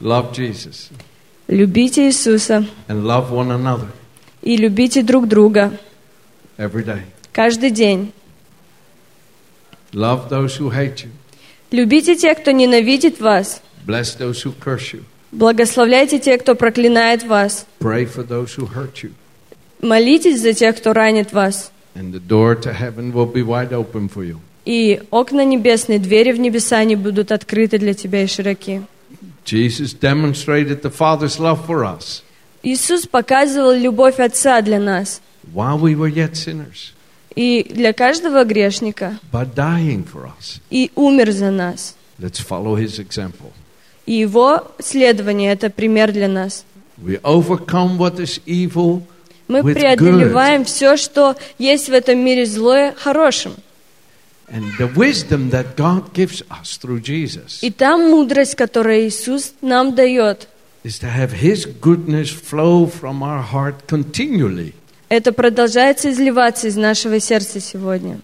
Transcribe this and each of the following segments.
Love Jesus Любите Иисуса and love one another и любите друг друга every day. каждый день. Love those who hate you. Любите тех, кто ненавидит вас. Bless those who curse you. Благословляйте тех, кто проклинает вас. Pray for those who hurt you. Молитесь за тех, кто ранит вас. And the door to heaven will be wide open for you. И окна небесные, двери в небеса не будут открыты для тебя и широки. Jesus demonstrated the Father's love for us Иисус показывал любовь Отца для нас while we were yet sinners и для каждого грешника, by dying for us. и умер за нас. Let's follow his example. И его следование – это пример для нас. We overcome what is evil Мы преодолеваем все, что есть в этом мире злое, хорошим. И та мудрость, которую Иисус нам дает, is to have his goodness flow from our heart continually. это продолжается изливаться из нашего сердца сегодня.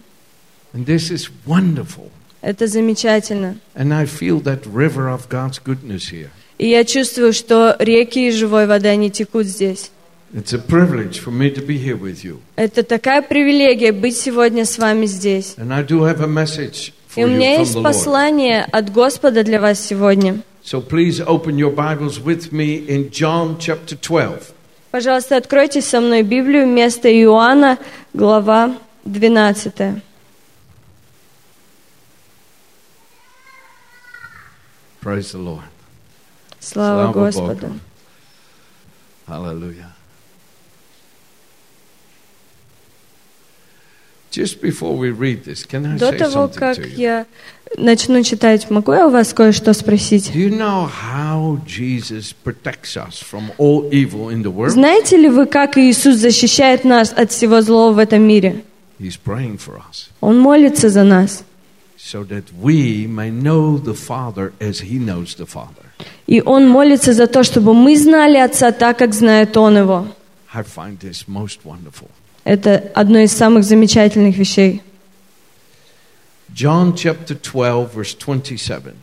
And this is wonderful. Это замечательно. And I feel that river of God's goodness here. И я чувствую, что реки и живой воды, они текут здесь. It's a privilege for me to be here with you. Это такая привилегия быть сегодня с вами здесь. And I do have a message И for у меня you from есть the Lord. послание от Господа для вас сегодня. So please open your Bibles with me in John chapter 12. Пожалуйста, откройте со мной Библию, место Иоанна, глава 12. Praise the Lord. Слава Слава Господу. Богу. Hallelujah. Just before we read this, can I До того, как я начну читать, могу я у вас кое-что спросить? Do you know how Jesus protects us from all evil in the world? Знаете ли вы, как Иисус защищает нас от всего злого в этом мире? He's praying for us Он молится за нас. И Он молится за то, чтобы мы знали Отца так, как знает Он Его. Это одно из самых замечательных вещей. John chapter 12, verse 27.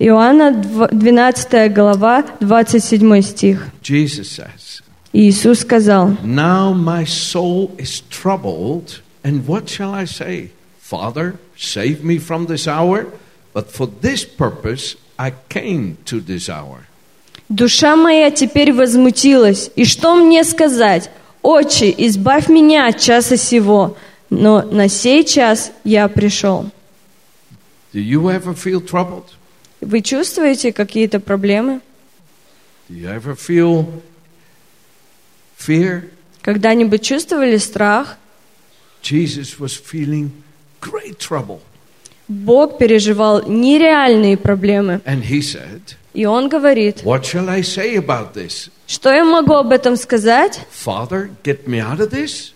Иоанна, дв- 12 глава, 27 стих. Jesus says, Иисус сказал, Now my soul is troubled, and what shall I say? Father, save me from this hour, but for this purpose I came to this hour. «Душа моя теперь возмутилась, и что мне сказать? Отче, избавь меня от часа сего, но на сей час я пришел». Do you ever feel troubled? Вы чувствуете какие-то проблемы? Do you ever feel fear? Когда-нибудь чувствовали страх? Jesus was feeling great trouble. Бог переживал нереальные проблемы. And he said, И Он говорит, What shall I say about this? что я могу об этом сказать? Father, get me out of this?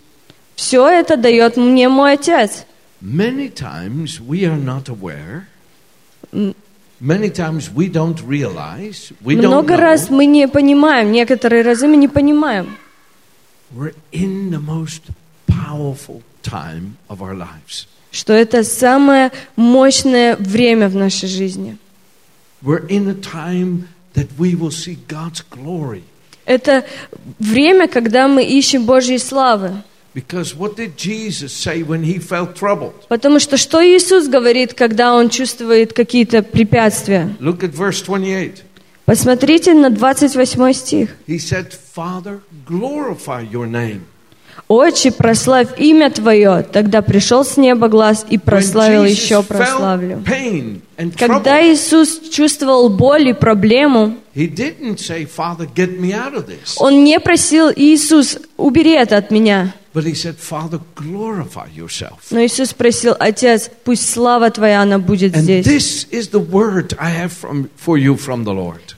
Все это дает мне мой Отец. Many times we are not aware. Many times we don't realize. We don't Много раз know. мы не понимаем, некоторые разы мы не понимаем. We're in the most powerful time of our lives. что это самое мощное время в нашей жизни. We're in a time that we will see God's glory. Это время, когда мы ищем Божьей славы. Because what did Jesus say when he felt troubled? Потому что что Иисус говорит, когда Он чувствует какие-то препятствия? Look at verse 28. Посмотрите на 28 стих. He said, Father, glorify your name. «Отче, прославь имя Твое». Тогда пришел с неба глаз и прославил еще прославлю. Когда Иисус чувствовал боль и проблему. Он не просил «Иисус, убери это от меня». Но Иисус спросил, «Отец, пусть слава Твоя, она будет здесь».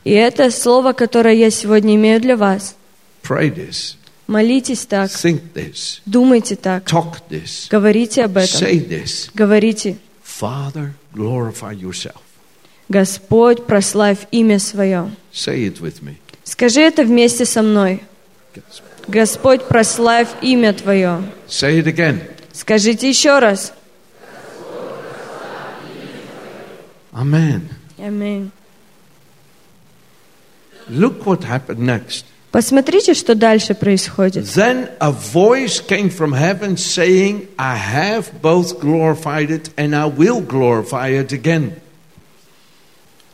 И это слово, которое я сегодня имею для вас. Pray this, Молитесь так, think this, думайте так, talk this, говорите об этом. say this. Говорите, Father, glorify yourself. Господь, прославь имя Свое. Say it with me. Скажи это вместе со мной. Господь, прославь имя Твое. Say it again. Скажите еще раз. Amen. Аминь. Look what happened next. Посмотрите, что дальше происходит. Then a voice came from heaven saying, I have both glorified it and I will glorify it again.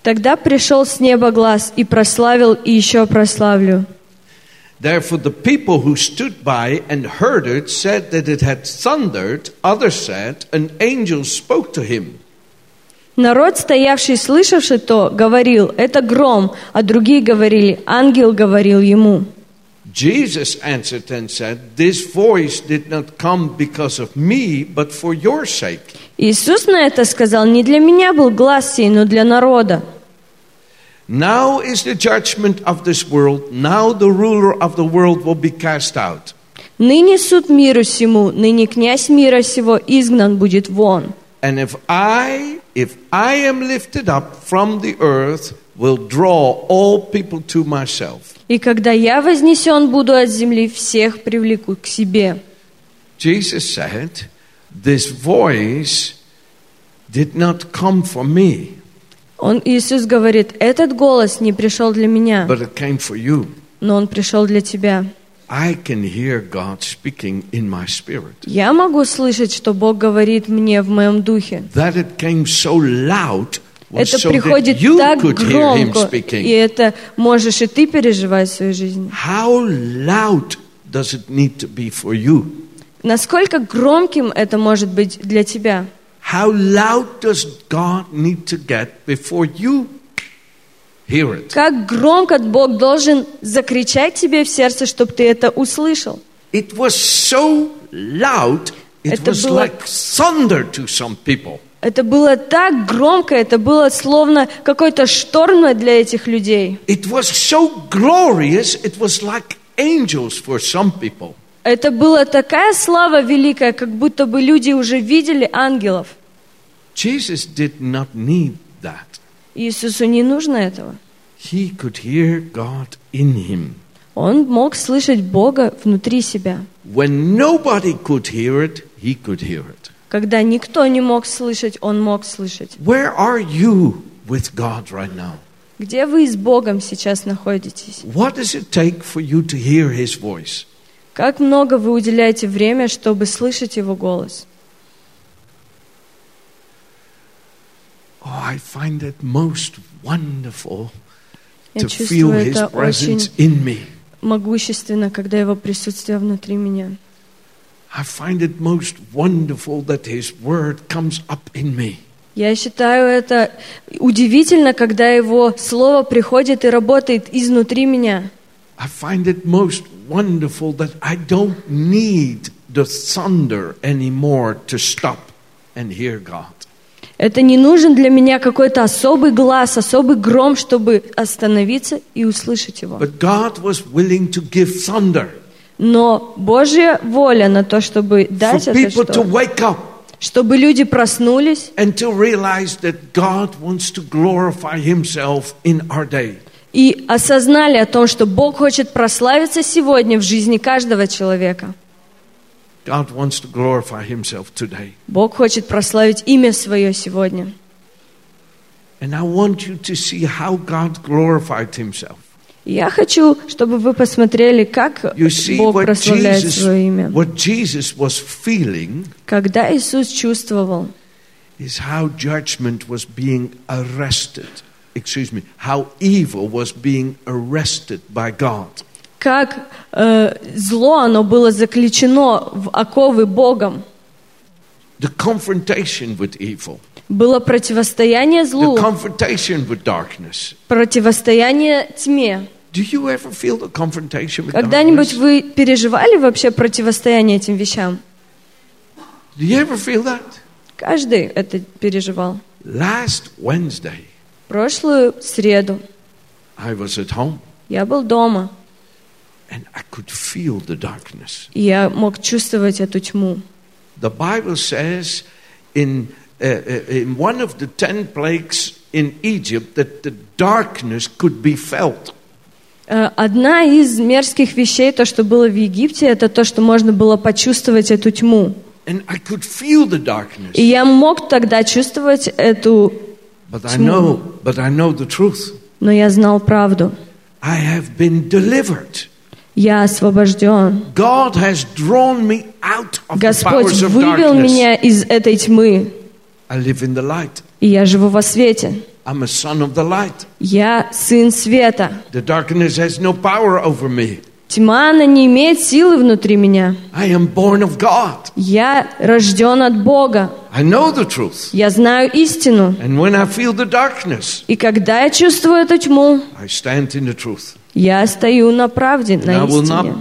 Тогда пришел с неба глаз и прославил, и еще прославлю. Therefore, the people who stood by and heard it said that it had thundered. Others said, An angel spoke to him. Народ, стоявший, слышавший то, говорил, это гром, а другие говорили, ангел говорил ему. Jesus answered and said, This voice did not come because of me, but for your sake. Иисус на это сказал, не для меня был глаз сей, но для народа. Now is the judgment of this world. Now the ruler of the world will be cast out. Ныне суд миру сему, ныне князь мира сего изгнан будет вон. And if I, if I am lifted up from the earth, will draw all people to myself. И когда я вознесен буду от земли, всех привлеку к себе. Jesus said, This voice did not come from me, Он, Иисус говорит, этот голос не пришел для меня, but it came for you. но он пришел для тебя. I can hear God speaking in my spirit. Я могу слышать, что Бог говорит мне в моем духе. That it came so loud was Это so приходит that you так could hear Him громко, speaking. и это можешь и ты переживать в своей жизни. How loud does it need to be for you? Насколько громким это может быть для тебя? How loud does God need to get before you hear it? Как громко Бог должен закричать тебе в сердце, чтобы ты это услышал? It was so loud, it Это was было- like thunder to some people. Это было так громко, это было словно какой-то шторм для этих людей. It was so glorious, it was like angels for some people. Это была такая слава великая, как будто бы люди уже видели ангелов. Jesus did not need that. Иисусу не нужно этого. He could hear God in him. Он мог слышать Бога внутри себя. When nobody could hear it, he could hear it. Когда никто не мог слышать, он мог слышать. Where are you with God right now? Где вы с Богом сейчас находитесь? What does it take for you to hear his voice? Как много вы уделяете время, чтобы слышать Его голос? Oh, I find it most wonderful Я to feel чувствую his это очень presence in me. могущественно, когда Его присутствие внутри меня. I find it most wonderful that his word comes up in me. Я считаю это удивительно, когда Его Слово приходит и работает изнутри меня. I find it most wonderful that I don't need the thunder anymore to stop and hear God. Это не нужен для меня какой-то особый глаз, особый гром, чтобы остановиться и услышать Его. But God was willing to give thunder Но Божья воля на то, чтобы for дать это, people to что, wake up чтобы люди проснулись and to realize that God wants to glorify himself in our day. и осознали о том, что Бог хочет прославиться сегодня в жизни каждого человека. God wants to glorify himself today. Бог хочет прославить имя свое сегодня. And I want you to see how God glorified himself. И Я хочу, чтобы вы посмотрели, как You see Бог what прославляет Jesus, свое имя. what Jesus was feeling Когда Иисус чувствовал, is how judgment was being arrested. Excuse me, how evil was being arrested by God. Как э, зло, оно было заключено в оковы Богом. The confrontation with evil, Было противостояние the злу, confrontation with darkness. противостояние тьме. Do you ever feel the confrontation with Когда-нибудь вы переживали вообще противостояние этим вещам? Do you ever feel that? Каждый это переживал. Last Wednesday, Прошлую среду I was at home я был дома, and I could feel the darkness. и я мог чувствовать эту тьму. The Bible says in, uh, uh, in one of the ten plagues in Egypt that the darkness could be felt. Э, Одна из мерзких вещей, то, что было в Египте, это то, что можно было почувствовать эту тьму. And I could feel the darkness. И я мог тогда чувствовать эту, But I know, but I know the truth. но я знал правду. I have been delivered. Я освобожден. Господь вывел меня из этой тьмы, и я живу во свете. I'm a son of the light. Я сын света. The darkness has no power over me. Тьма, она не имеет силы внутри меня. I am born of God. Я рожден от Бога. I know the truth. Я знаю истину. And when I feel the darkness, И когда я чувствую эту тьму, I stand in the truth. Я стою на правде, на истине.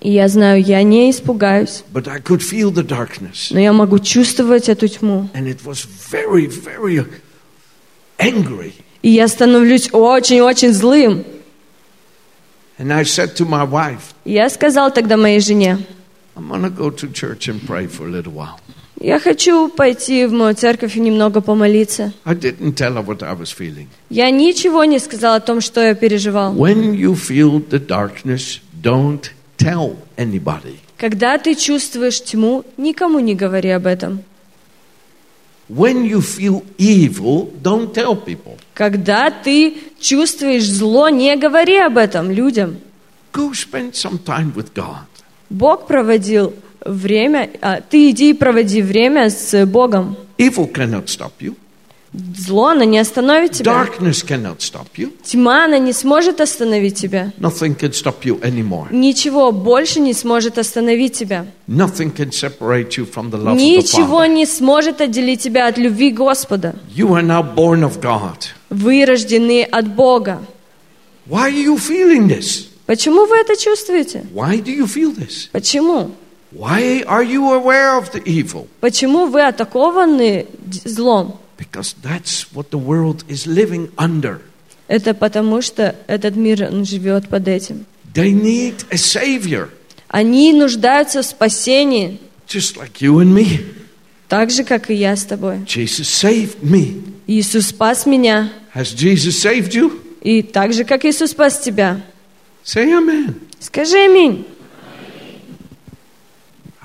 И я знаю, я не испугаюсь. Но я могу чувствовать эту тьму. Very, very. И я становлюсь очень-очень злым. И я сказал тогда моей жене, I'm going to go to church and pray for a little while. Я хочу пойти в мою церковь и немного помолиться. I didn't tell her what I was feeling. Я ничего не сказал о том, что я переживал. When you feel the darkness, don't tell anybody. Когда ты чувствуешь тьму, никому не говори об этом. When you feel evil, don't tell people. Когда ты чувствуешь зло, не говори об этом людям. Go spend some time with God. Бог проводил время, а ты иди и проводи время с Богом. Evil cannot stop you. Зло, оно не остановит тебя. Darkness cannot stop you. Тьма, она не сможет остановить тебя. Nothing can stop you anymore. Ничего больше не сможет остановить тебя. Nothing can separate you from the love of the Ничего Father. не сможет отделить тебя от любви Господа. You are now born of God. Вы рождены от Бога. Why are you feeling this? Почему вы это чувствуете? Why do you feel this? Почему? Why are you aware of the evil? Почему вы атакованы злом? Because that's what the world is living under. Это потому, что этот мир он живет под этим. They need a savior, Они нуждаются в спасении, just like you and me. так же, как и я с тобой. Jesus saved me. Иисус спас меня, Has Jesus saved you? и так же, как Иисус спас тебя. Say amen. Скажи аминь.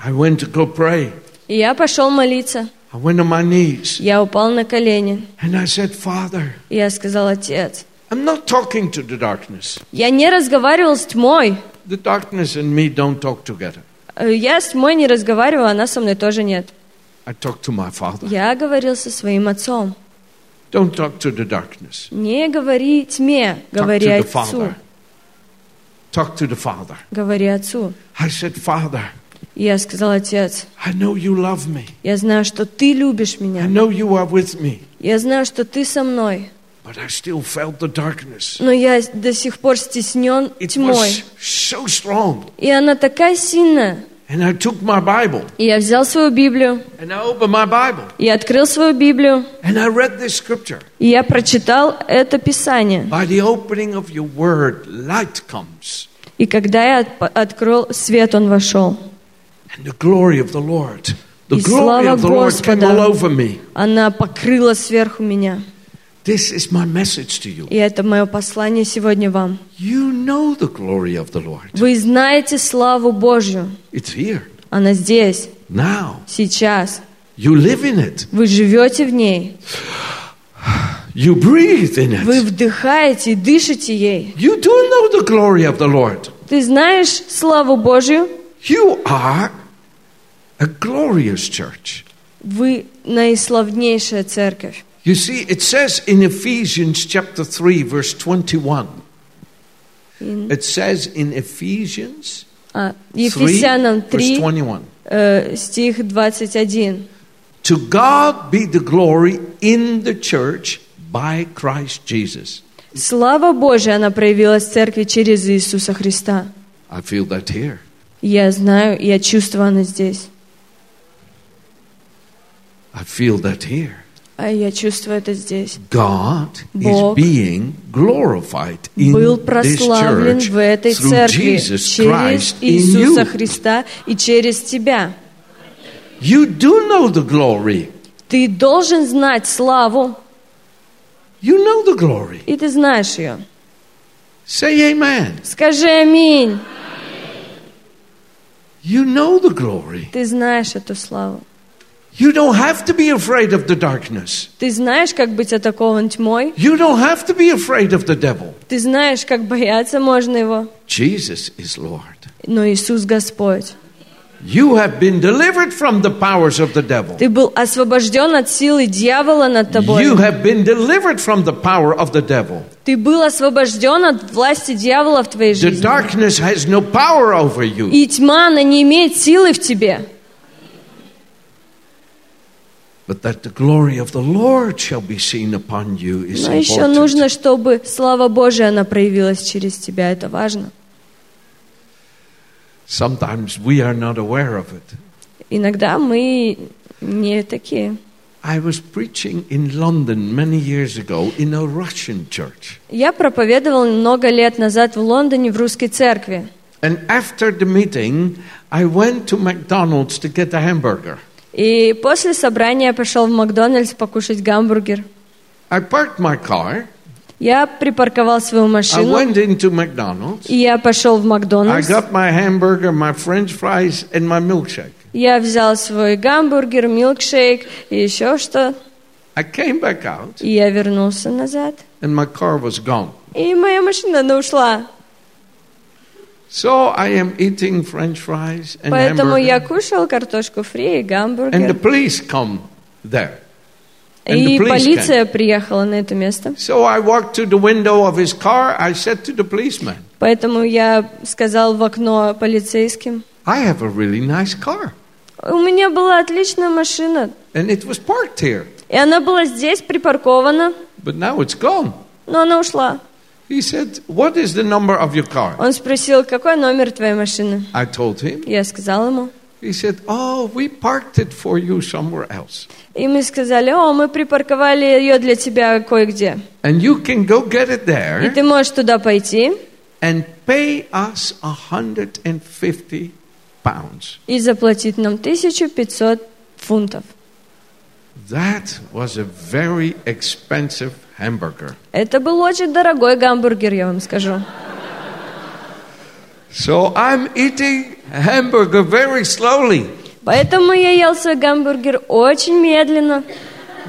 I went to go pray. И я пошел молиться. I went on my knees Я упал на колени. and I said, Father, И я сказал, Отец, I'm not talking to the darkness. я не разговаривал с тьмой. The darkness and me don't talk together. Э, Я с тьмой не разговаривала, она со мной тоже нет. I talk to my Father. Я говорил со своим отцом. Don't talk to the darkness. Не говори тьме, Talk говори to the отцу. Father. Talk to the Father. Говори отцу. I said, Father, И я сказал, Отец, I know you love me. я знаю, что Ты любишь I меня. know you are with me. Я знаю, что Ты со мной. But I still felt the darkness. Но я до сих пор стеснен It тьмой. was so strong. И она такая сильная. And I took my Bible И я взял свою Библию, and I opened my Bible и открыл свою Библию, and I read this scripture. и я прочитал это Писание. By the opening of your word, light comes, И когда я от- открыл свет, он вошел. And the glory of the Lord. The glory of the Lord came all over me. Она покрыла сверху меня. This is my message to you. И это мое послание сегодня вам. You know the glory of the Lord. Вы знаете славу Божью. It's here, Она здесь, now. сейчас. You live in it. Вы живете в ней. You breathe in Вы it. вдыхаете и дышите ей. You do know the glory of the Lord. Ты знаешь славу Божью? You are a glorious church. Вы наиславнейшая церковь. You see, it says in Ephesians chapter 3, verse 21. It says in Ephesians А, 3, Ефесянам verse 3, 21. э, стих 21. To God be the glory in the church by Christ Jesus. Слава Божья, она проявилась в церкви через Иисуса Христа. I feel that here. Я знаю, я чувствую она здесь. I feel that here. А я чувствую это здесь. God Бог is being glorified in Был this прославлен church в этой церкви через Иисуса. Христа и через тебя. You do know the glory. Ты должен знать славу, You know the glory. и ты знаешь ее. Say amen. Скажи аминь. You know the glory. Ты знаешь эту славу. You don't have to be afraid of the darkness. Ты знаешь, как быть атакован тьмой. You don't have to be afraid of the devil. Ты знаешь, как бояться можно его. Jesus is Lord. Но Иисус Господь. You have been delivered from the powers of the devil. Ты был освобожден от силы дьявола над тобой. You have been delivered from the power of the devil. Ты был освобожден от власти дьявола в твоей The жизни. darkness has no power over you. И тьма, она не имеет силы в тебе. But that the glory of the Lord shall be seen upon you is Но еще important. нужно, чтобы слава Божия, она проявилась через тебя. Это важно. Sometimes we are not aware of it. Иногда мы не такие. I was preaching in London many years ago in a Russian church. Я проповедовал много лет назад в Лондоне в русской церкви. And after the meeting, I went to McDonald's to get a hamburger. И после собрания я пошел в Макдональдс покушать гамбургер. I parked my car. Я припарковал свою I машину, went into McDonald's. и я пошел в I Макдональдс. got my hamburger, my french fries, and my milkshake. Я взял свой гамбургер, милкшейк и еще что. I came back out, И я вернулся назад. and my car was gone. И моя машина, она ушла. So I am eating french fries and Поэтому я кушал картошку фри и and the гамбургер. police come there. and И the полиция приехала на это место. So I walked to the window of his car. I said to the policeman, Поэтому я сказал в окно полицейским, I have a really nice car. У меня была отличная машина, And it was parked here, и она была здесь припаркована, but now it's gone. но она ушла. He said, What is the number of your car? Он спросил, какой номер твоей машины? I told him. Я сказал ему. He said, Oh, we parked it for you somewhere else. И мы сказали, о, мы припарковали ее для тебя кое-где. And you can go get it И there ты можешь туда пойти and pay us 150 pounds. и заплатить нам 1500 фунтов. That was a very expensive hamburger. Это был очень дорогой гамбургер, я вам скажу. So I'm eating hamburger very slowly Поэтому я ел свой гамбургер очень медленно,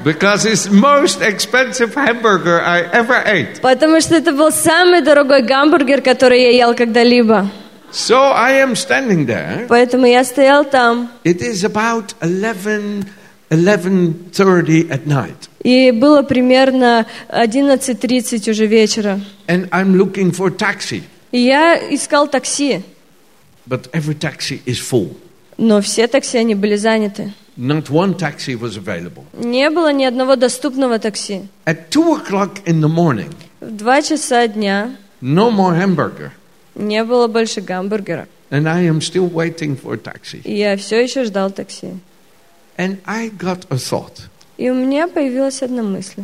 because it's most expensive hamburger I ever ate. потому что это был самый дорогой гамбургер, который я ел когда-либо. So I am standing there. Поэтому я стоял там, It is about 11 11:30 at night. и было примерно 11.30 уже вечера. And I'm looking for a taxi, И я искал такси, but every taxi is full. но все такси, они были заняты. Not one taxi was available. Не было ни одного доступного такси. At 2 o'clock in the morning, В два часа дня no more hamburger. Не было больше гамбургера. And I am still waiting for a taxi. И я все еще ждал такси. And I got a thought И у меня появилась одна мысль.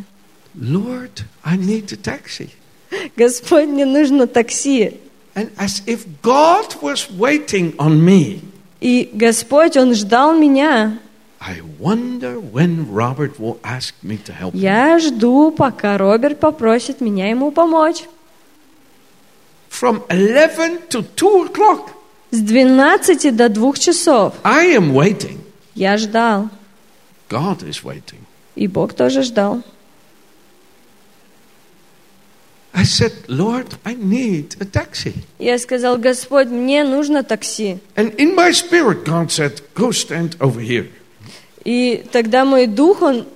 Lord, I need a taxi. Господь, мне нужно такси. And as if God was waiting on me, И Господь, Он ждал меня. I wonder when Robert will ask me to help. Я жду, пока Роберт попросит меня ему помочь. From 11 to 2 o'clock, С 12 до 2 часов I am waiting. я ждал. God is waiting. И Бог тоже ждал. I said, Lord, I need a taxi. Я сказал, Господь, мне нужно такси. And in my spirit, God said, Go stand over here. И тогда мой дух, он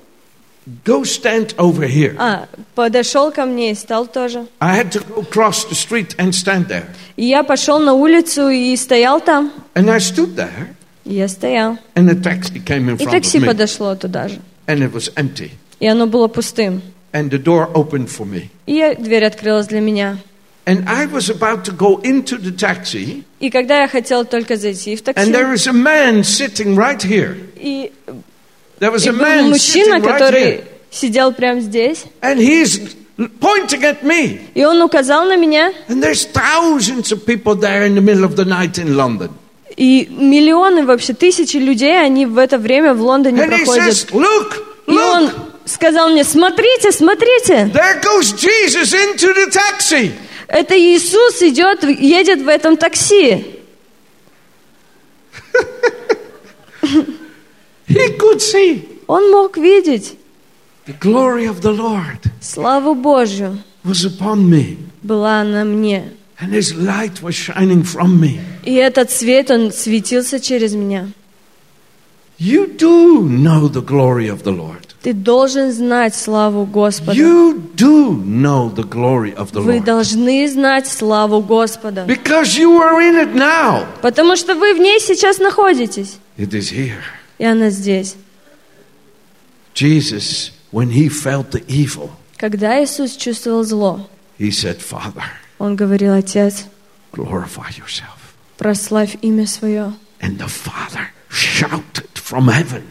Go stand over here. а, подошел ко мне и стал тоже. I had to go across the street and stand there. И я пошел на улицу и стоял там. And I stood there, И я стоял. and a taxi came in И front такси of me. подошло туда же. And it was empty. И оно было пустым. And the door opened for me. И дверь открылась для меня. And I was about to go into the taxi, И когда я хотел только зайти в and такси, there was a man sitting right here. и, There was a man мужчина, right который here. сидел прямо здесь, And he's pointing at me. и он указал на меня, And there's thousands of people there in the middle of the night in London. и миллионы, вообще тысячи людей, они в это время в Лондоне And he проходят. says, Look, И он look, сказал мне, смотрите, смотрите, there goes Jesus into the taxi. это Иисус идет, едет в этом такси. He could see Он мог видеть the glory of the Lord славу Божью. was upon me, Была на мне. and His light was shining from me. И этот свет, он светился через меня. You do know the glory of the Lord. Ты должен знать славу Господа. You do know the glory of the Вы Lord. должны знать славу Господа. Because you are in it now. Потому что вы в ней сейчас находитесь. It is here. И она здесь. Jesus, when he felt the evil, Когда Иисус чувствовал зло, he said, Father, Он говорил, Отец, glorify yourself. прославь имя свое. And the Father shouted from heaven,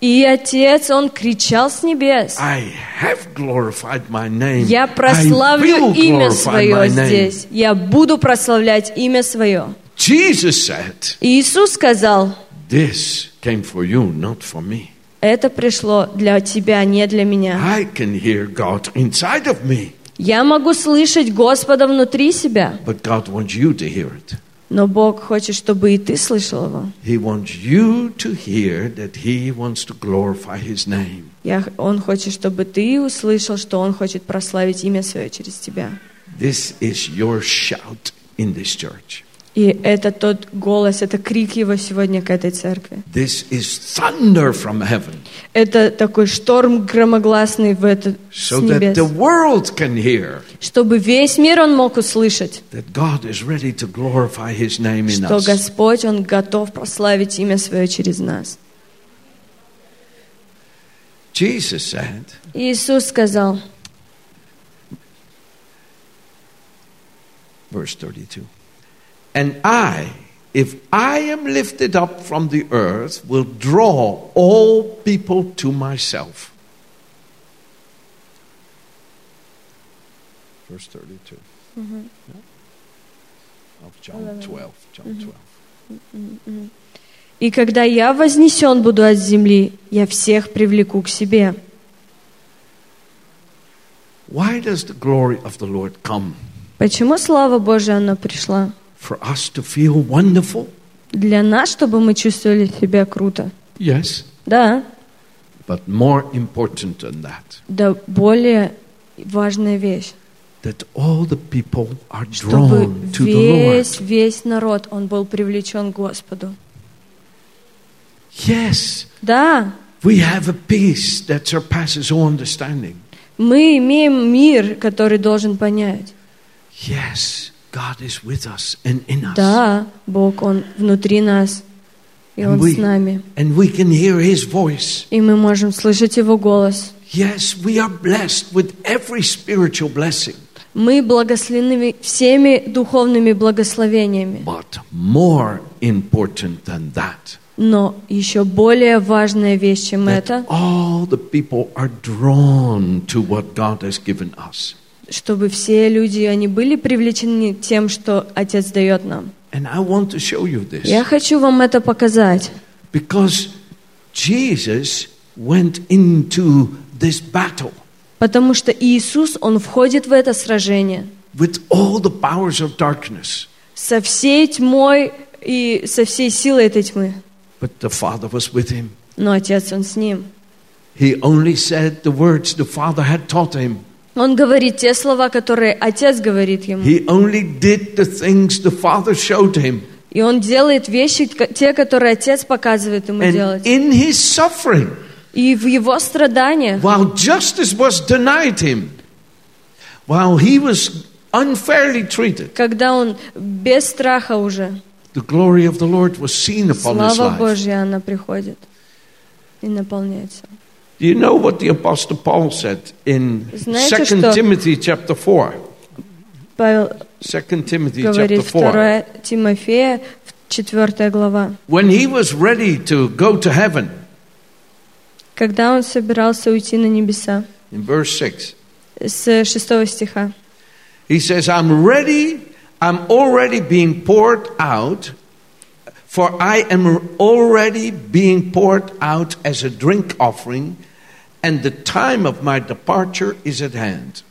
И Отец, Он кричал с небес. I have glorified my name. Я прославлю имя свое здесь. Я буду прославлять имя свое. Jesus said, И Иисус сказал, This came for you, not for me. это пришло для тебя, не для меня. I can hear God inside of me, Я могу слышать Господа внутри себя, but God wants you to hear it. но Бог хочет, чтобы и ты слышал Его. He wants you to hear that He wants to glorify His name. Я, он хочет, чтобы ты услышал, что Он хочет прославить имя свое через тебя. This is your shout in this church. И это тот голос, это крик Его сегодня к этой церкви. This is thunder from heaven, Это такой шторм громогласный в это с so that небес. the world can hear Чтобы весь мир Он мог услышать, that God is ready to glorify His name in что us. Господь, Он готов прославить имя свое через нас. Jesus said, Иисус сказал, verse 32, And I, if I am lifted up from the earth, will draw all people to myself. Verse 32. Yeah. Of John 12. John 12. «И когда я вознесен буду от земли, я всех привлеку к себе». Why does the glory of the Lord come? Почему слава Божия она пришла? For us to feel wonderful? Для нас, чтобы мы чувствовали себя круто. Yes. Да, But more important than that, да более важная вещь, that all the people are drawn to the Lord. весь, весь народ, он был привлечен к Господу. Yes, Да, we have a peace that surpasses all understanding. мы имеем мир, который должен понять. Yes, God is with us and in us. Да, Бог, Он внутри нас, и And Он we- с нами. And we can hear His voice. И мы можем слышать Его голос. Yes, we are blessed with every spiritual blessing. Мы благословены всеми духовными благословениями. But more important than that, Но еще более важная вещь, чем это, all the people are drawn to what God has given us. Чтобы все люди, они были привлечены тем, что Отец дает нам. And I want to show you this. Я хочу вам это показать, Because Jesus went into this battle потому что Иисус, Он входит в это сражение with all the powers of darkness. со всей тьмой и со всей силой этой тьмы. But the Father was with him. Но Отец, Он с ним. He only said the words the Father had taught him. Он говорит те слова, которые Отец говорит ему. He only did the things the Father showed him. И он делает вещи, те, которые Отец показывает ему And делать. in his suffering, И в его страданиях, while justice was denied him, while he was unfairly treated, когда он без страха уже, the glory of the Lord was seen upon his слава life. Божья, она приходит и наполняется. Do you know what the Apostle Paul said in Знаете, 2 что- Timothy chapter 4? Павел 2 Timothy chapter говорит, 4. 2 Тимофея, 4 глава. When he was ready to go to heaven, Когда он собирался уйти на небеса, in verse 6, с 6 стиха. he says, I'm ready, I'm already being poured out, for I am already being poured out as a drink offering, and the time of my departure is at hand.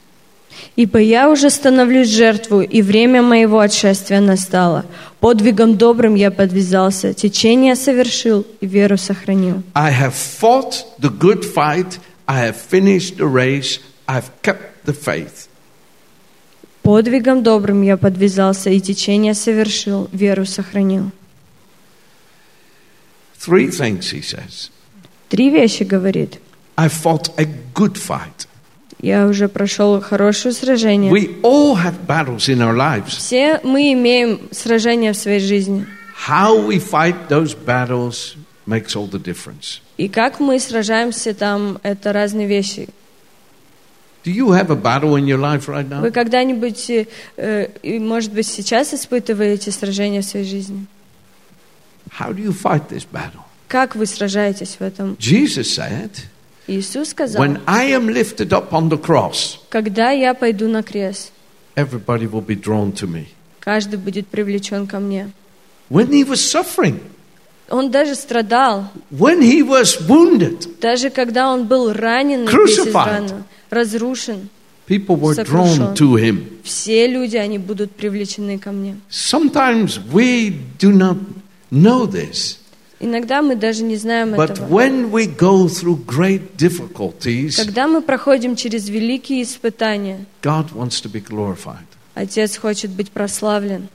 Ибо я уже становлюсь жертву, и время моего отшествия настало. Подвигом добрым я подвязался, течение совершил и веру сохранил. I have fought the good fight, I have finished the race, I've kept the faith. Подвигом добрым я подвязался, и течение совершил, веру сохранил. Three things, he says. Три вещи говорит. I fought a good fight. Я уже прошел хорошее сражение. We all have battles in our lives. Все мы имеем сражения в своей жизни. How we fight those battles makes all the difference. И как мы сражаемся там, это разные вещи. Do you have a battle in your life right now? Вы когда-нибудь, э, и, может быть, сейчас испытываете сражения в своей жизни? How do you fight this battle? Как вы сражаетесь в этом? Jesus said, Иисус сказал, When I am lifted up on the cross, когда я пойду на крест, everybody will be drawn to me. каждый будет привлечен ко мне. When he was suffering, Он даже страдал, when he was wounded, даже когда он был ранен, и весь Crucified. изран, разрушен. people were Сокрушен. drawn to him. Все люди, они будут привлечены ко мне. Sometimes we do not know this, Иногда мы даже не знаем but этого. when we go through great difficulties, Когда мы проходим через великие испытания, God wants to be glorified. Отец хочет быть прославлен.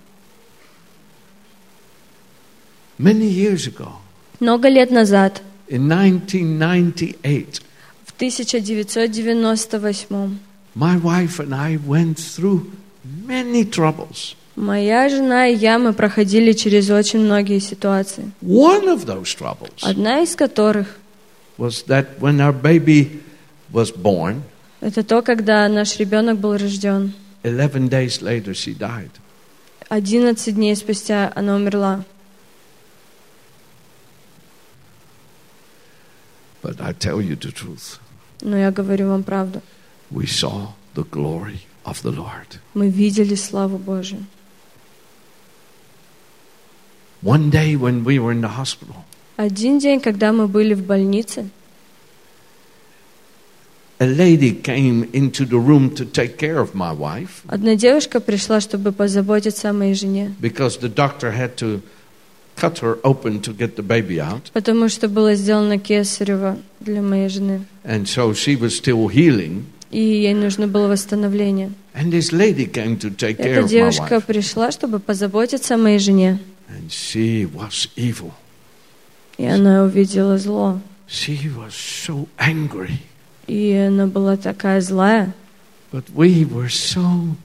Many years ago, Много лет назад, in 1998, в 1998 my wife and I went through many troubles. Моя жена и я, мы проходили через очень многие ситуации. One of those troubles Одна из которых was that when our baby was born, – это то, когда наш ребенок был рожден. 11 days later she died. 11 дней спустя она умерла. But I tell you the truth, Но я говорю вам правду. we saw the glory of the Lord. Мы видели славу Божию. One day when we were in the hospital, Один день, когда мы были в больнице, a lady came into the room to take care of my wife одна девушка пришла, чтобы позаботиться о моей жене. because the doctor had to cut her open to get the baby out. Потому что было сделано кесарево для моей жены. And so she was still healing. И ей нужно было восстановление. And this lady came to take care Эта of my девушка wife. пришла, чтобы позаботиться о моей жене. And she was evil. И она увидела зло. She was so angry. И она была такая злая. But we were so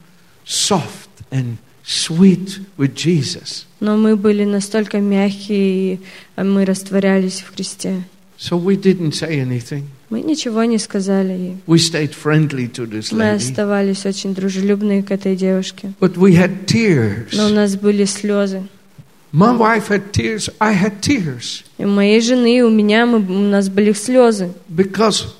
soft and sweet with Jesus. Но мы были настолько мягкие, и мы растворялись в Христе. So we didn't say anything. Мы ничего не сказали ей. We stayed friendly to this Мы lady. оставались очень дружелюбными к этой девушке. But we had tears. Но у нас были слезы. My wife had tears. I had tears. У моей жены, у меня мы, у нас были слезы. Because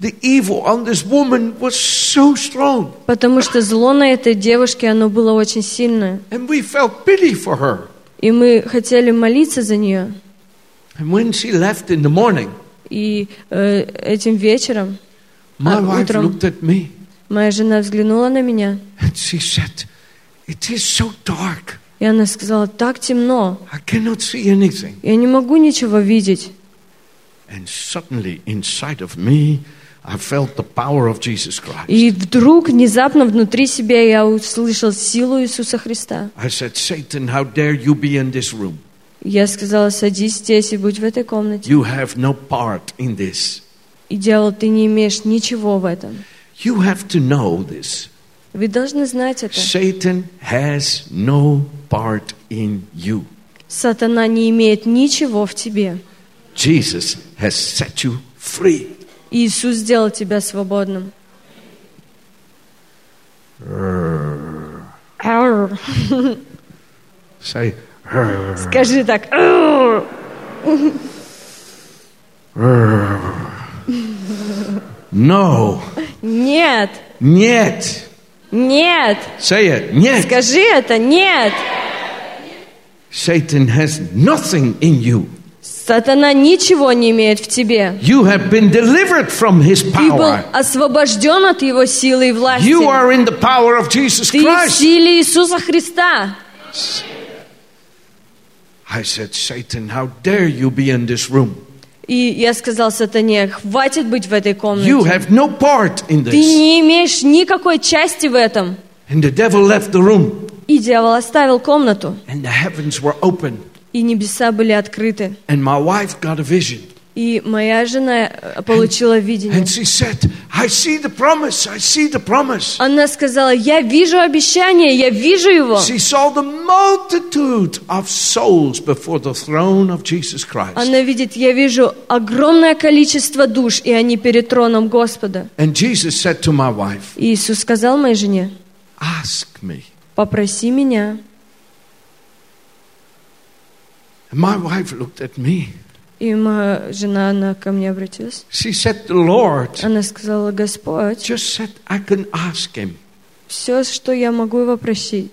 the evil on this woman was so strong. Потому что зло на этой девушке, оно было очень сильное. And we felt pity for her. И мы хотели молиться за нее. And when she left in the morning, И э, этим вечером my А wife утром? looked at me моя жена взглянула на меня, and she said, It is so dark. И она сказала, так темно, я не могу ничего видеть. И вдруг, внезапно, внутри себя я услышал силу Иисуса Христа. Я сказала, садись здесь и будь в этой комнате. You have no part in this. И дьявол, ты не имеешь ничего в этом. You have to know this. Вы должны знать это. Satan has no part in you. Сатана не имеет ничего в тебе. Jesus has set you free. Иисус сделал тебя свободным. Say, Скажи так. No, Нет, нет. нет. Say it, нет. Скажи это, нет. Satan has nothing in you. Сатана ничего не имеет в тебе. You have been delivered from his Ты был power. освобожден от его силы и власти. You are in the power of Jesus Ты в Christ. силе Иисуса Христа. I said, Satan, how dare you be in this room? И я сказал сатане, хватит быть в этой You комнате. have no part in Ты this. не имеешь никакой части в этом. And the devil left the room, И дьявол оставил комнату, and the heavens were open, и небеса были открыты. and my wife got a vision. И моя жена э, получила видение. And she said, I see the promise, I see the promise. Она сказала, я вижу обещание, я вижу его. She saw the multitude of souls before the throne of Jesus Christ. Она видит, я вижу огромное количество душ, и они перед троном Господа. And Jesus said to my wife, Иисус сказал моей жене, Ask me. попроси меня. And my wife looked at me. И моя жена, она ко мне обратилась. She said, Lord Она сказала, Господь, just said I can ask him. все, что я могу его просить.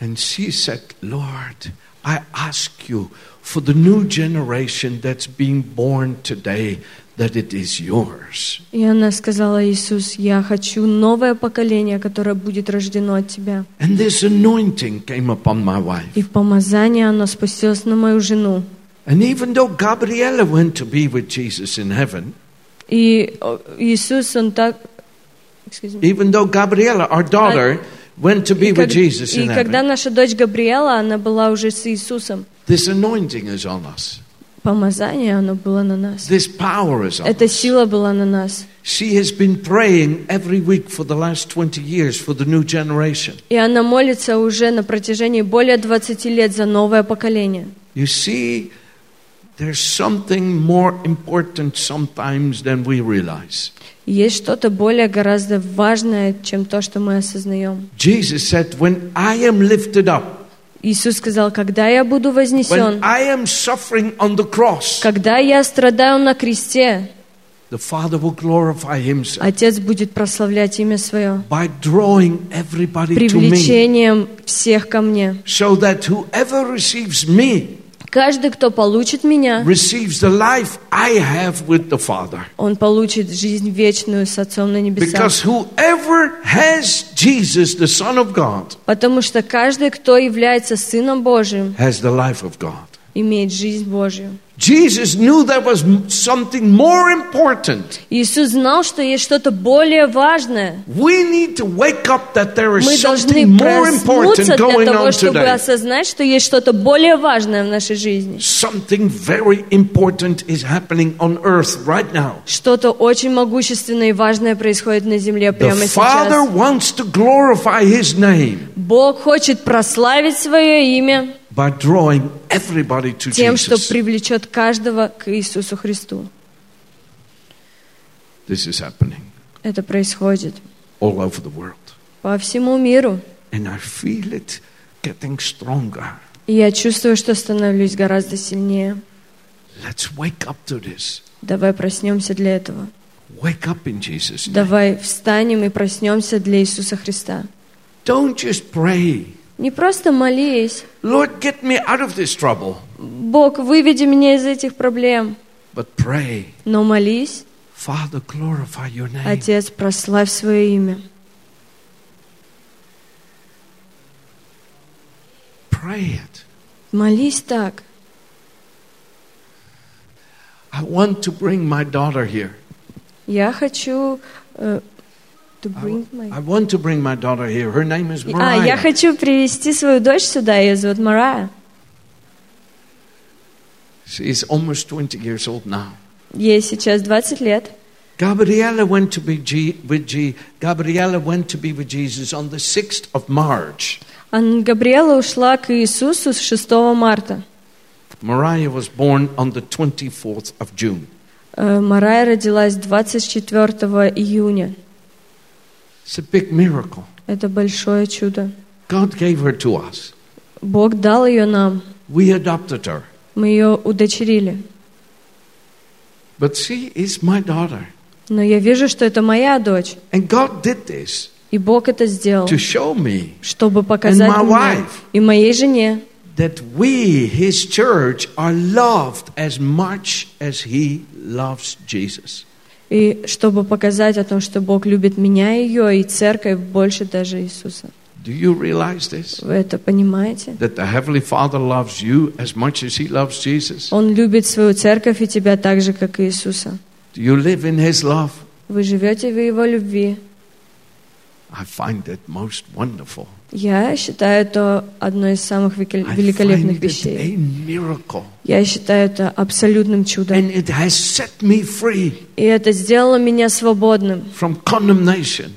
And she said, Lord, I ask you for the new generation that's being born today that it is yours. И она сказала, Иисус, я хочу новое поколение, которое будет рождено от Тебя. And this anointing came upon my wife. И помазание, оно спустилось на мою жену. And even though Gabriella went to be with Jesus in heaven, И о, Иисус, Он так... Excuse me. even though Gabriella, our daughter, went to be И, with как- Jesus и in когда heaven, наша дочь Габриэла, она была уже с Иисусом, this anointing is on us. помазание, оно было на нас. This power is on Эта us. сила была на нас. She has been praying every week for the last 20 years for the new generation. И она молится уже на протяжении более 20 лет за новое поколение. You see, there's something more important sometimes than we realize. Есть что-то более гораздо важное, чем то, что мы осознаем. Jesus said, When I am lifted up, Иисус сказал, когда я буду when вознесен, I am suffering on the cross, когда я страдаю на кресте, the Father will glorify Himself Отец будет прославлять имя Свое by drawing everybody to me. привлечением всех ко мне. So that whoever receives me Каждый, кто получит меня, receives the life I have with the Father. он получит жизнь вечную с Отцом на небесах. Because whoever has Jesus, the Son of God, Потому что каждый, кто является Сыном Божьим, has the life of God. имеет жизнь Божью. Jesus knew there was something more important. Иисус знал, что есть что-то более важное. We need to wake up that there is Мы должны something more important для going того, on чтобы today. осознать, что есть что-то более важное в нашей жизни. Something very important is happening on earth right now. Что-то очень могущественное и важное происходит на земле The прямо Father сейчас. wants to glorify His name Бог хочет прославить свое имя by drawing everybody to тем, что привлечет каждого к Иисусу Христу. This is happening Это происходит all over the world. по всему миру. And I feel it getting stronger. И я чувствую, что становлюсь гораздо сильнее. Let's wake up to this. Давай проснемся для этого. Wake up in Jesus' name. Давай встанем и проснемся для Иисуса Христа. Don't just pray. Не просто молись. Lord, get me out of this trouble. Бог, выведи меня из этих проблем. But pray, Но молись, Father, glorify your name. Отец, прославь свое имя. Pray it. Молись так. I want to bring my daughter here. Я хочу... э, to I, bring my- I want to bring my daughter here. Her name is А, я Mariah. хочу привести свою дочь сюда, ее зовут Марая. She's almost 20 years old now. Ей сейчас 20 лет. Gabriella went to be G, with G. Gabriella went to be with Jesus on the 6th of March. А Габриэла ушла к Иисусу с 6 марта. Mariah was born on the 24th of June. Э, Марая родилась 24 июня. It's a big miracle. Это большое чудо. God gave her to us. Бог дал ее нам. We adopted her. Мы ее удочерили. But she is my daughter. Но я вижу, что это моя дочь. And God did this И Бог это сделал, to show me чтобы показать And my мне wife. и моей жене, that we, His church, are loved as much as He loves Jesus. И чтобы показать о том, что Бог любит меня и ее, и церковь больше даже Иисуса. Do you realize this? Вы это понимаете? That the Heavenly Father loves you as much as He loves Jesus? Он любит свою церковь и тебя так же, как и Иисуса. Do you live in His love? Вы живете в Его любви. I find that most wonderful. Я считаю это одной из самых великолепных вещей. Я считаю это абсолютным чудом. И это сделало меня свободным from condemnation,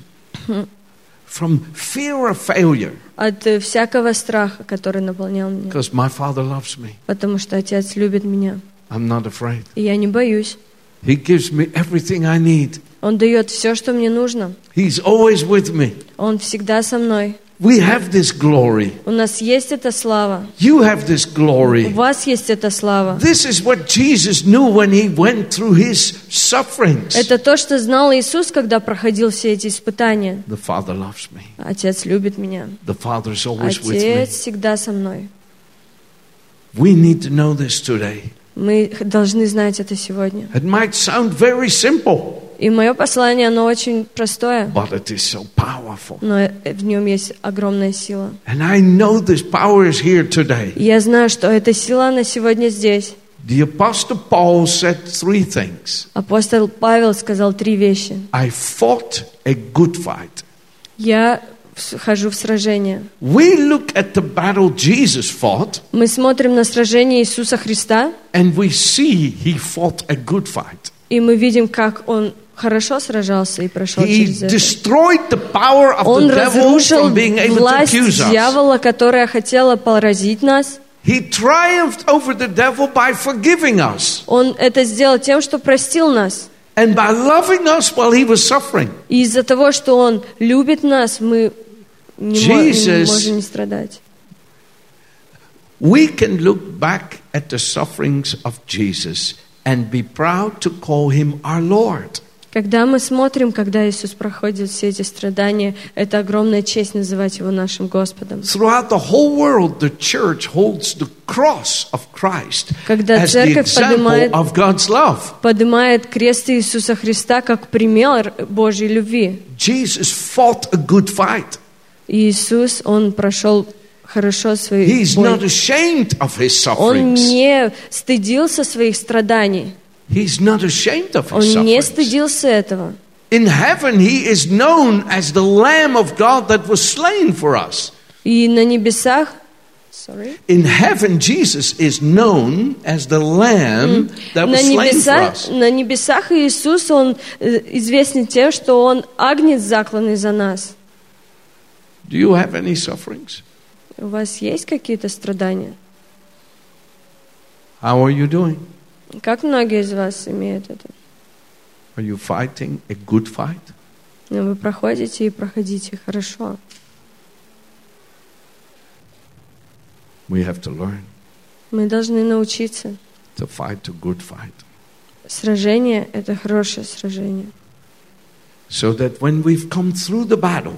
from fear of failure, от э, всякого страха, который наполнял меня. because my Father loves me. Потому что Отец любит меня. I'm not afraid. И я не боюсь. He gives me everything I need. Он дает все, что мне нужно. He's always with me. Он всегда со мной. We have this glory. У нас есть эта слава. You have this У glory. вас есть эта слава. This is what Jesus knew when he went through his sufferings. Это то, что знал Иисус, когда проходил все эти испытания. The Father loves me. Отец любит меня. The Father is always with me. Отец всегда со мной. We need to know this today. Мы должны знать это сегодня. It might sound very simple, И мое послание, оно очень простое, but it is so powerful. но в нем есть огромная сила. And I know this power is here today. Я знаю, что эта сила, она сегодня здесь. The Apostle Paul said three things Апостол Павел сказал три вещи. I fought a good fight. Я хожу в сражение. We look at the battle Jesus fought, Мы смотрим на сражение Иисуса Христа, and we see he fought a good fight. и мы видим, как Он хорошо сражался и прошел He через это. Он разрушил власть дьявола, которая хотела поразить нас. He triumphed over the devil by forgiving us Он это сделал тем, что простил нас. and by loving us while he was suffering. И из-за того, что Он любит нас, мы не Jesus- можем не страдать. We can look back at the sufferings of Jesus and be proud to call him our Lord. Когда мы смотрим, когда Иисус проходит все эти страдания, это огромная честь называть Его нашим Господом. Throughout the whole world, the church holds the cross of Christ Когда as the example of God's love. Поднимает крест Иисуса Христа как пример Божьей любви. Jesus fought a good fight. Иисус, Он прошел хорошо свои He's бой. not ashamed of his Он sufferings. не стыдился своих страданий. He's not ashamed of his Он не sufferings. стыдился этого. In heaven, he is known as the Lamb of God that was slain for us. И на небесах Sorry. In heaven, Jesus is known as the Lamb that На was slain for небесах, us. на небесах Иисус, Он э, известен тем, что Он агнец, закланный за нас. Do you have any sufferings? У вас есть какие-то страдания? How are you doing? Как многие из вас имеют это? Are you fighting a good fight? Но вы проходите и проходите хорошо. We have to learn Мы должны научиться. to fight a good fight. Сражение – это хорошее сражение. So that when we've come through the battle,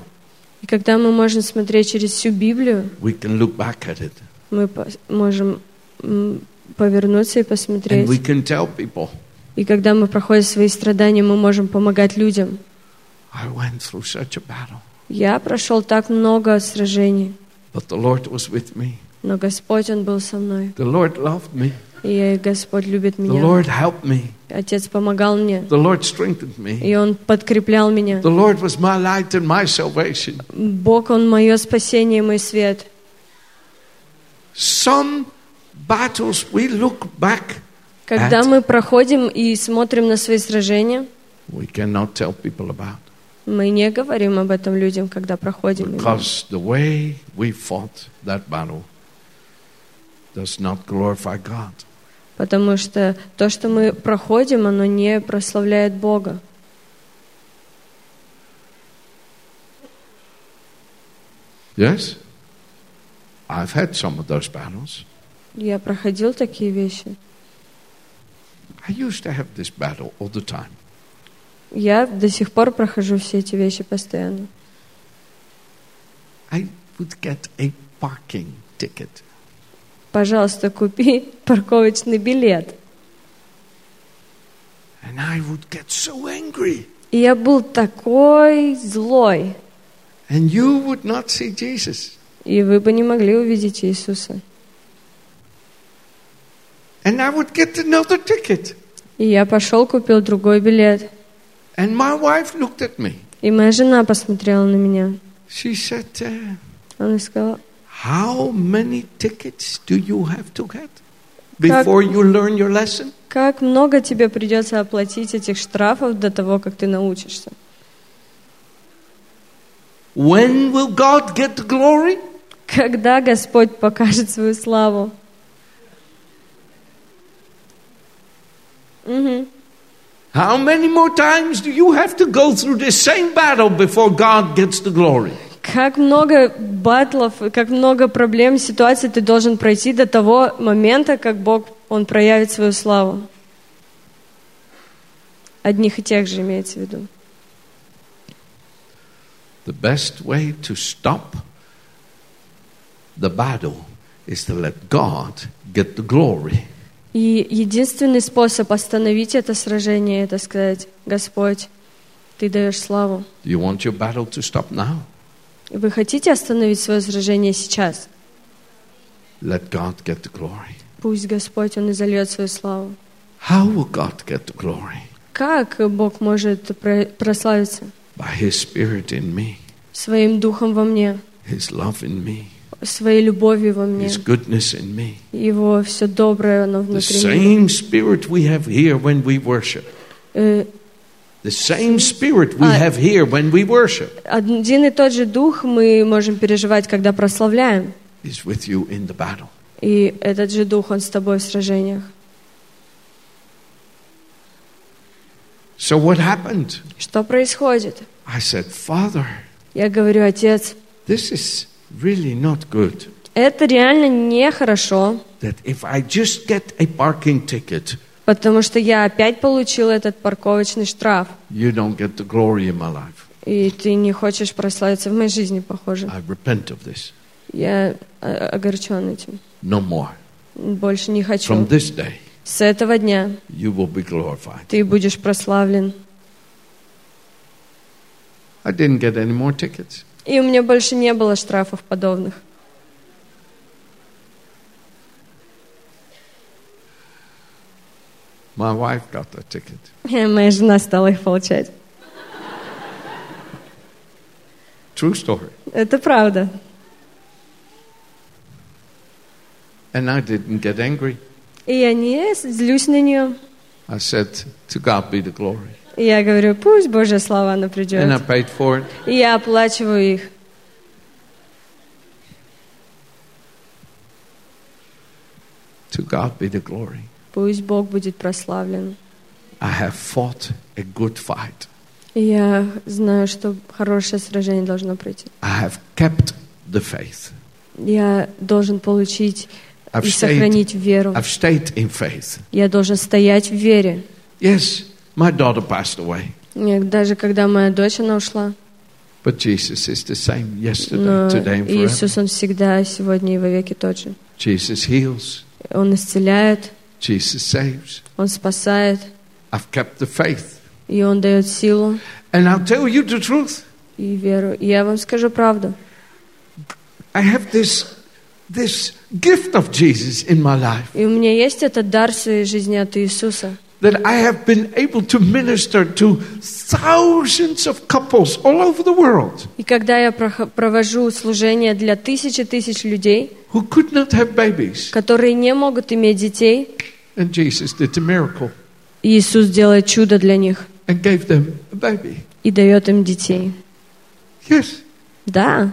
И когда мы можем смотреть через всю Библию, we can look back at it мы можем повернуться и and we посмотреть. can tell people, И когда мы проходим свои страдания, мы можем помогать людям. I went through such a battle, Я прошел так много сражений, but the Lord was with me. но Господь, Он был со мной. The Lord loved me. И Господь любит The меня. Lord helped me. Отец помогал мне, The Lord strengthened me. и Он подкреплял меня. The Lord was my light and my salvation. Бог, Он мое спасение, мой свет. Some battles we look back, Когда мы проходим и смотрим на свои сражения, we cannot tell people about. мы не говорим об этом людям, когда проходим. Because the way we fought that battle does not glorify God. Потому что то, что мы проходим, оно не прославляет Бога. Yes? I've had some of those battles. Я проходил такие вещи. I used to have this battle all the time. Я до сих пор прохожу все эти вещи постоянно. I would get a parking ticket. Пожалуйста, купи парковочный билет. And I would get so angry. И я был такой злой. And you would not see Jesus. И вы бы не могли увидеть Иисуса. And I would get another ticket. И я пошел, купил другой билет. And my wife looked at me. И моя жена посмотрела на меня. She said, uh, Она сказала, How many tickets do you have to get before you learn your lesson? как много тебе придется оплатить этих штрафов до того, как ты научишься? When will God get the glory? Когда Господь покажет свою славу? Мгм. How many more times do you have to go through this same battle before God gets the glory? Как много батлов, как много проблем, ситуаций ты должен пройти до того момента, как Бог, Он проявит свою славу. Одних и тех же имеется в виду. The best way to stop the battle is to let God get the glory. И единственный способ остановить это сражение, это сказать, Господь, Ты даешь славу. You want your battle to stop now? Вы хотите остановить свое сражение сейчас? Let God get the glory. Пусть Господь, Он изольет свою славу. How will God get the glory? Как Бог может про- прославиться? By His Spirit in me, Своим духом во мне, His love in me, своей любовью во мне. His goodness in me. Его все доброе, оно The внутри меня. same Spirit we have here when we worship. Э, The same Spirit we Ah. have here when we worship Один и тот же дух мы можем переживать, когда прославляем. is with you in the battle. И этот же дух, он с тобой в сражениях. So what happened? Что происходит? I said, Father, Я говорю, отец, this is really not good. это реально нехорошо, That if I just get a parking ticket, потому что я опять получил этот парковочный штраф, you don't get the glory in my life. и ты не хочешь прославиться в моей жизни, похоже. I repent of this. Я э, огорчен этим. No more. Больше не хочу. From this day, С этого дня you will be glorified. ты будешь прославлен. I didn't get any more tickets. И у меня больше не было штрафов подобных. My wife got the ticket. Моя жена стала их получать. True story. Это правда. And I didn't get angry. И я не злюсь на нее. I said, To God be the glory. И я говорю, пусть Божья слава она And I придет. paid for it. И я оплачиваю их. To God be the glory. Пусть Бог будет прославлен. I have fought a good fight. Я знаю, что хорошее сражение должно пройти. I have kept the faith. Я должен получить I've и сохранить веру. I've stayed in faith. Я должен стоять в вере. Yes, my daughter passed away, И Даже когда моя дочь, она ушла. but Jesus is the same yesterday, Но today, and forever. Иисус, Он всегда, сегодня и вовеки тот же. Jesus heals. Он исцеляет, Jesus saves. Он спасает, I've kept the faith. и Он дает силу And I'll tell you the truth. и веру. И я вам скажу правду. I have this, this gift of Jesus in my life И у меня есть этот дар своей жизни от Иисуса. That I have been able to minister to thousands of couples all over the world И когда я провожу служение для тысяч и тысяч людей, who could not have babies. которые не могут иметь детей, And Jesus did the miracle Иисус делает чудо для них and gave them a baby. и дает им детей. Yes. Да,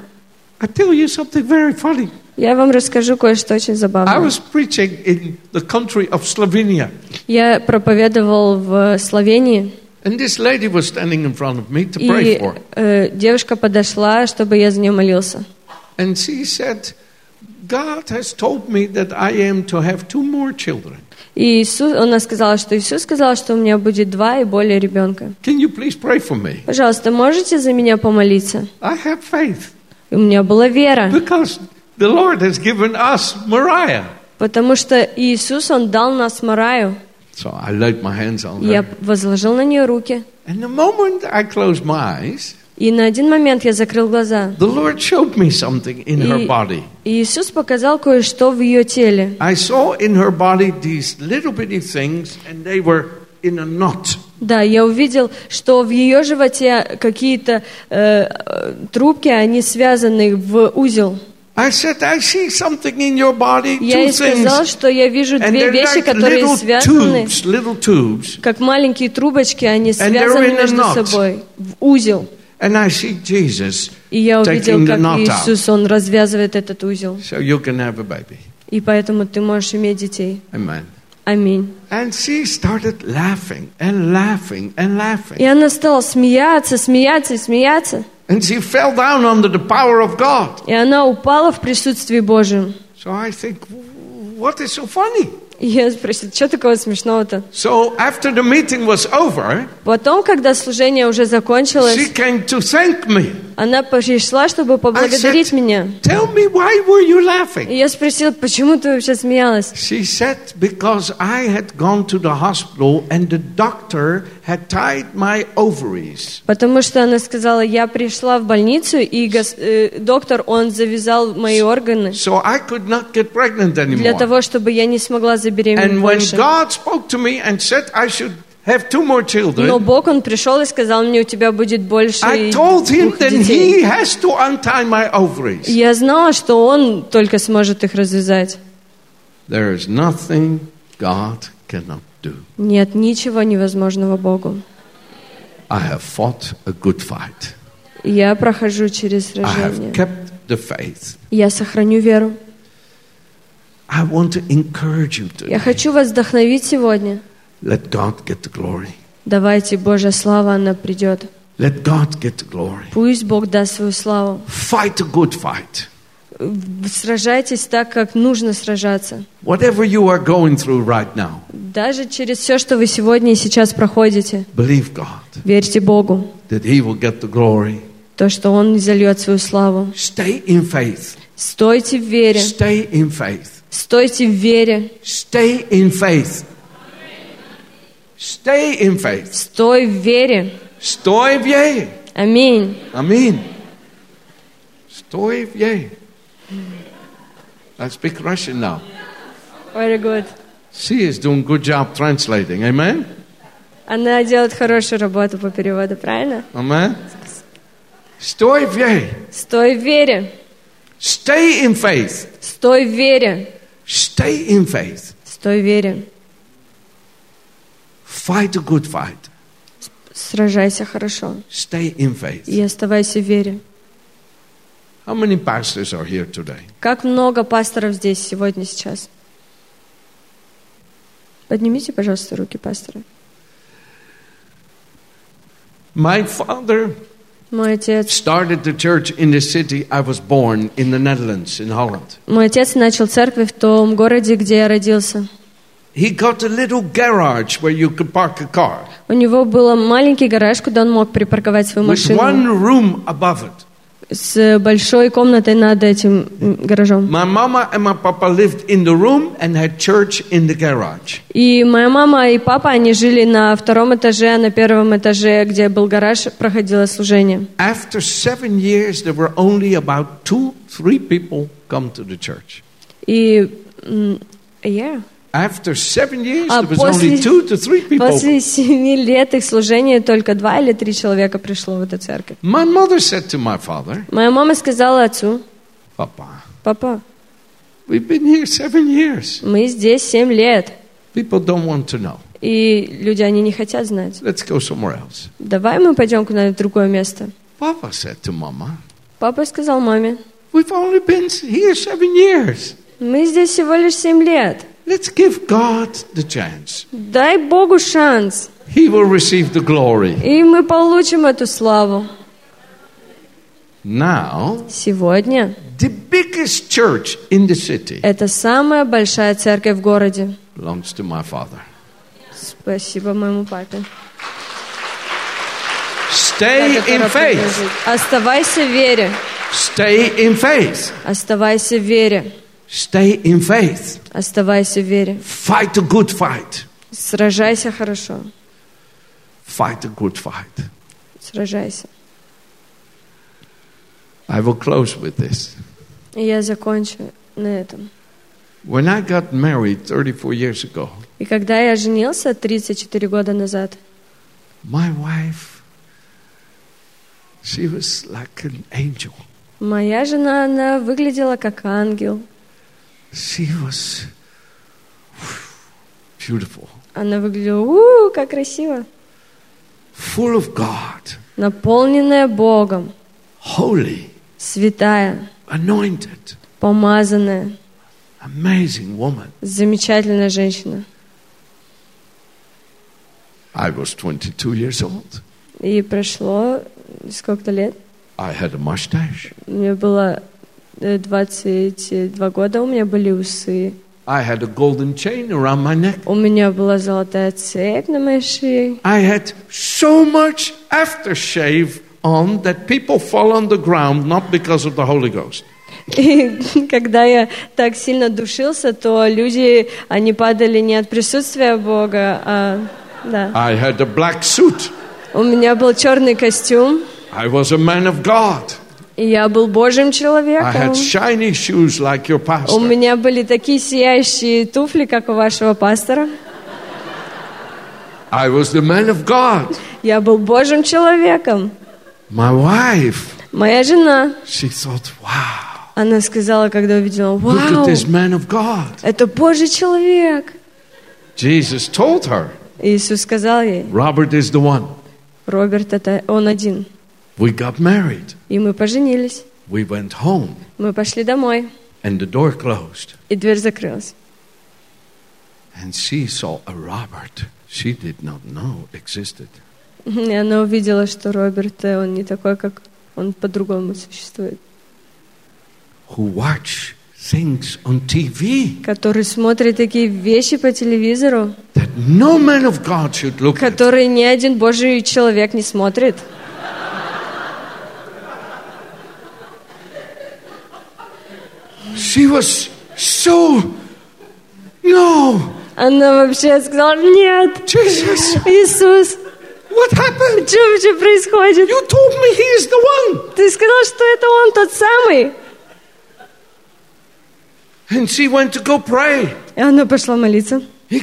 I tell you something very funny. Я вам расскажу кое-что очень I забавное. was preaching in the country of Slovenia, Я проповедовал в Словении, and this lady was standing in front of me to pray и for. э, девушка подошла, чтобы я за нее молился. And she said, God has told me that I am to have two more children. И Иисус, она сказала, что Иисус сказал, что у меня будет два и более ребенка. Can you please pray for me? Пожалуйста, можете за меня помолиться? I have faith И у меня была вера, because the Lord has given us Mariah. Потому что Иисус, Он дал нас Мараю. So I laid my hands on Я her. возложил на нее руки. And the moment I closed my eyes, И на один момент я закрыл глаза. the Lord showed me something in her И body. и Иисус показал кое-что в ее теле. I saw in her body these little bitty things, and they were in a knot. Да, я увидел, что в ее животе какие-то э, э, трубки, они связаны в узел. I said, I see something in your body, Я two ей сказал, things, что я вижу and две they're вещи, like которые little связаны, tubes, little tubes. как маленькие трубочки, они связаны in a между knot. собой в узел. And I see Jesus, И я увидел, Taking the как knot out. Иисус, Он развязывает этот узел. so you can have a baby. И поэтому ты можешь иметь детей. Amen. Аминь. And she started laughing and laughing and И laughing. она стала смеяться, смеяться и смеяться. And she fell down under the power of God. И она упала в присутствии Божьем. So I think, what is so funny? И я спросила, что такого смешного-то? So after the meeting was over, Потом, когда служение уже закончилось, she came to thank me. она пришла, чтобы поблагодарить меня. Tell me, why were you И laughing? я спросила, почему ты вообще смеялась? She said, because I had gone to the hospital and the doctor had tied my ovaries. Потому что она сказала, я пришла в больницу, и гос- э, доктор, он завязал мои органы So I could not get pregnant для anymore. того, чтобы я не смогла забеременеть And when больше. God spoke to me and said I should have two more Но Бог, он пришел и сказал мне, у тебя будет больше I told him that he has to untie my ovaries. Я знала, что он только сможет их развязать. There is nothing God cannot do. Нет ничего невозможного Богу. I have fought a good fight. Я прохожу через I have сражение. kept the faith. Я сохраню веру. I want to encourage you Я today. хочу вас вдохновить сегодня. Let God get the glory. Давайте, Божья слава, она придет. Let God get the glory. Пусть Бог даст свою славу. Fight a good fight. Сражайтесь так, как нужно сражаться. Whatever you are going through right now, Даже через все, что вы сегодня и сейчас проходите, believe God верьте Богу, that He will get the glory. то, что Он зальет свою славу. Stay in faith. Стойте в вере, Stay in faith. стойте в вере, Stay in faith. Stay in faith. стой в вере. Stói в вере. Аминь. Amen. Stói в вере. I speak Russian now. Very good. She is doing good job translating. Amen. Она делает хорошую работу по переводу, правильно? Amen. Stói в вере. Стой в вере, Stay in faith. стой в вере, Stay in faith. стой в вере. Fight a good fight. Сражайся хорошо Stay in faith. и оставайся в вере. How many pastors are here today? Как много пасторов здесь сегодня, сейчас? Поднимите, пожалуйста, руки пастора. My father Мой отец, started the church in the city I was born in the Netherlands, in Holland. мой отец начал церковь в том городе, где я родился. He got a little garage where you could park a car У него был маленький гараж, куда он мог припарковать свою with машину one room above it. С большой комнатой над этим гаражом. My mama and my papa lived in the room and had church in the garage. И моя мама и папа, они жили на втором этаже, а на первом этаже, где был гараж, проходило служение. After seven years, there were only about two, three people come to the church. И yeah. After seven years, А there was после- only two to three people. после семи лет их служения только два или три человека пришло в эту церковь. My mother said to my father, Моя мама сказала отцу, Papa, папа, we've been here seven years. мы здесь семь лет, People don't want to know. и люди, они не хотят знать. Let's go somewhere else. Давай мы пойдем куда-нибудь другое место. Papa said to Mama, Папа сказал маме, We've only been here seven years. мы здесь всего лишь семь лет. Let's give God the chance. Дай Богу шанс, He will receive the glory. и мы получим эту славу. Now, Сегодня the biggest church in the city это самая большая церковь в городе. belongs to my father. Спасибо моему папе. Stay in faith. Оставайся в вере. Stay in faith. Оставайся в вере. Stay in faith. Оставайся в вере. Fight a good fight. Сражайся хорошо. Fight a good fight. Сражайся. I will close with this. Я закончу на этом. When I got married 34 years ago, И когда я женился 34 года назад, my wife, she was like an angel. моя жена, она выглядела как ангел. She was beautiful, Она выглядела, у, как красиво. full of God, Наполненная Богом, holy, святая, anointed, помазанная, amazing woman. замечательная женщина. I was 22 years old. И прошло сколько-то лет. I had a mustache. Мне было э, 22 года, у меня были усы. I had a golden chain around my neck. У меня была золотая цепь на моей шее. I had so much aftershave on that people fall on the ground not because of the Holy Ghost. И когда я так сильно душился, то люди, они падали не от присутствия Бога, а... Да. I had a black suit. У меня был черный костюм, I was a man of God. И я был Божьим I человеком. had shiny shoes like your У pastor. меня были такие сияющие туфли, как у вашего пастора. I was the man of God. Я был Божьим человеком. My wife, Моя жена, she thought, wow, она сказала, когда увидела, look at вау, this man of God. это Божий человек. Jesus told her, Иисус сказал ей, Robert is the one. Роберт, это он один. We got married. И мы поженились. We went home Мы пошли домой, and the door closed. и дверь закрылась. And she saw a Robert she did not know existed. И она увидела, что Роберт, э, он не такой, как он по-другому существует. Who watch things on TV Который смотрит такие вещи по телевизору, that no man of God should look at. которые ни один Божий человек не смотрит. She was so no. Она вообще сказала, нет, Jesus, Иисус, what happened? что вообще происходит? You told me he is the one. Ты сказал, что это он тот самый. And she went to go pray. И она пошла молиться на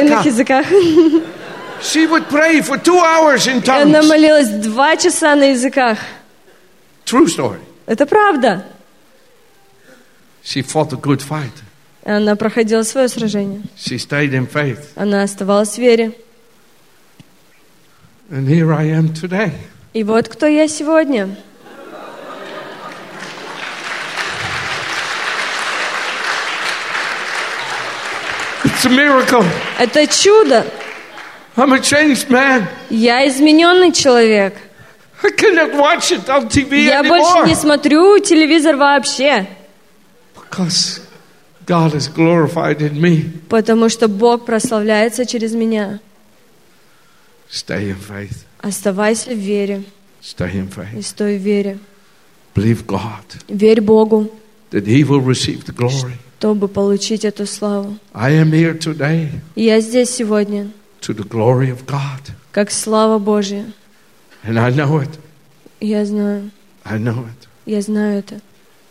иных She языках. would pray for two hours in И она tongues. молилась два часа на языках. True story. Это правда. She fought a good fight. Она проходила свое сражение. She stayed in faith. Она оставалась в вере. And here I am today. И вот кто я сегодня. It's a miracle. Это чудо. I'm a changed man. Я измененный человек. I cannot watch it on TV Я больше не смотрю телевизор вообще, Because God is glorified in me. потому что Бог прославляется через меня. Stay in faith. Оставайся в вере Stay in и faith. стой в вере. Believe God Верь Богу, that He will receive the glory. чтобы получить эту славу. I am here today И я здесь сегодня, to the glory of God. как слава Божья. And I know it. Я знаю, I know it. я знаю это.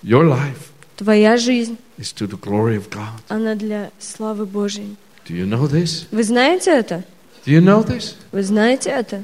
Your life Твоя жизнь, is to the glory of God. она для славы Божьей. Do you know this? Вы знаете это? Do you know this? Вы знаете это?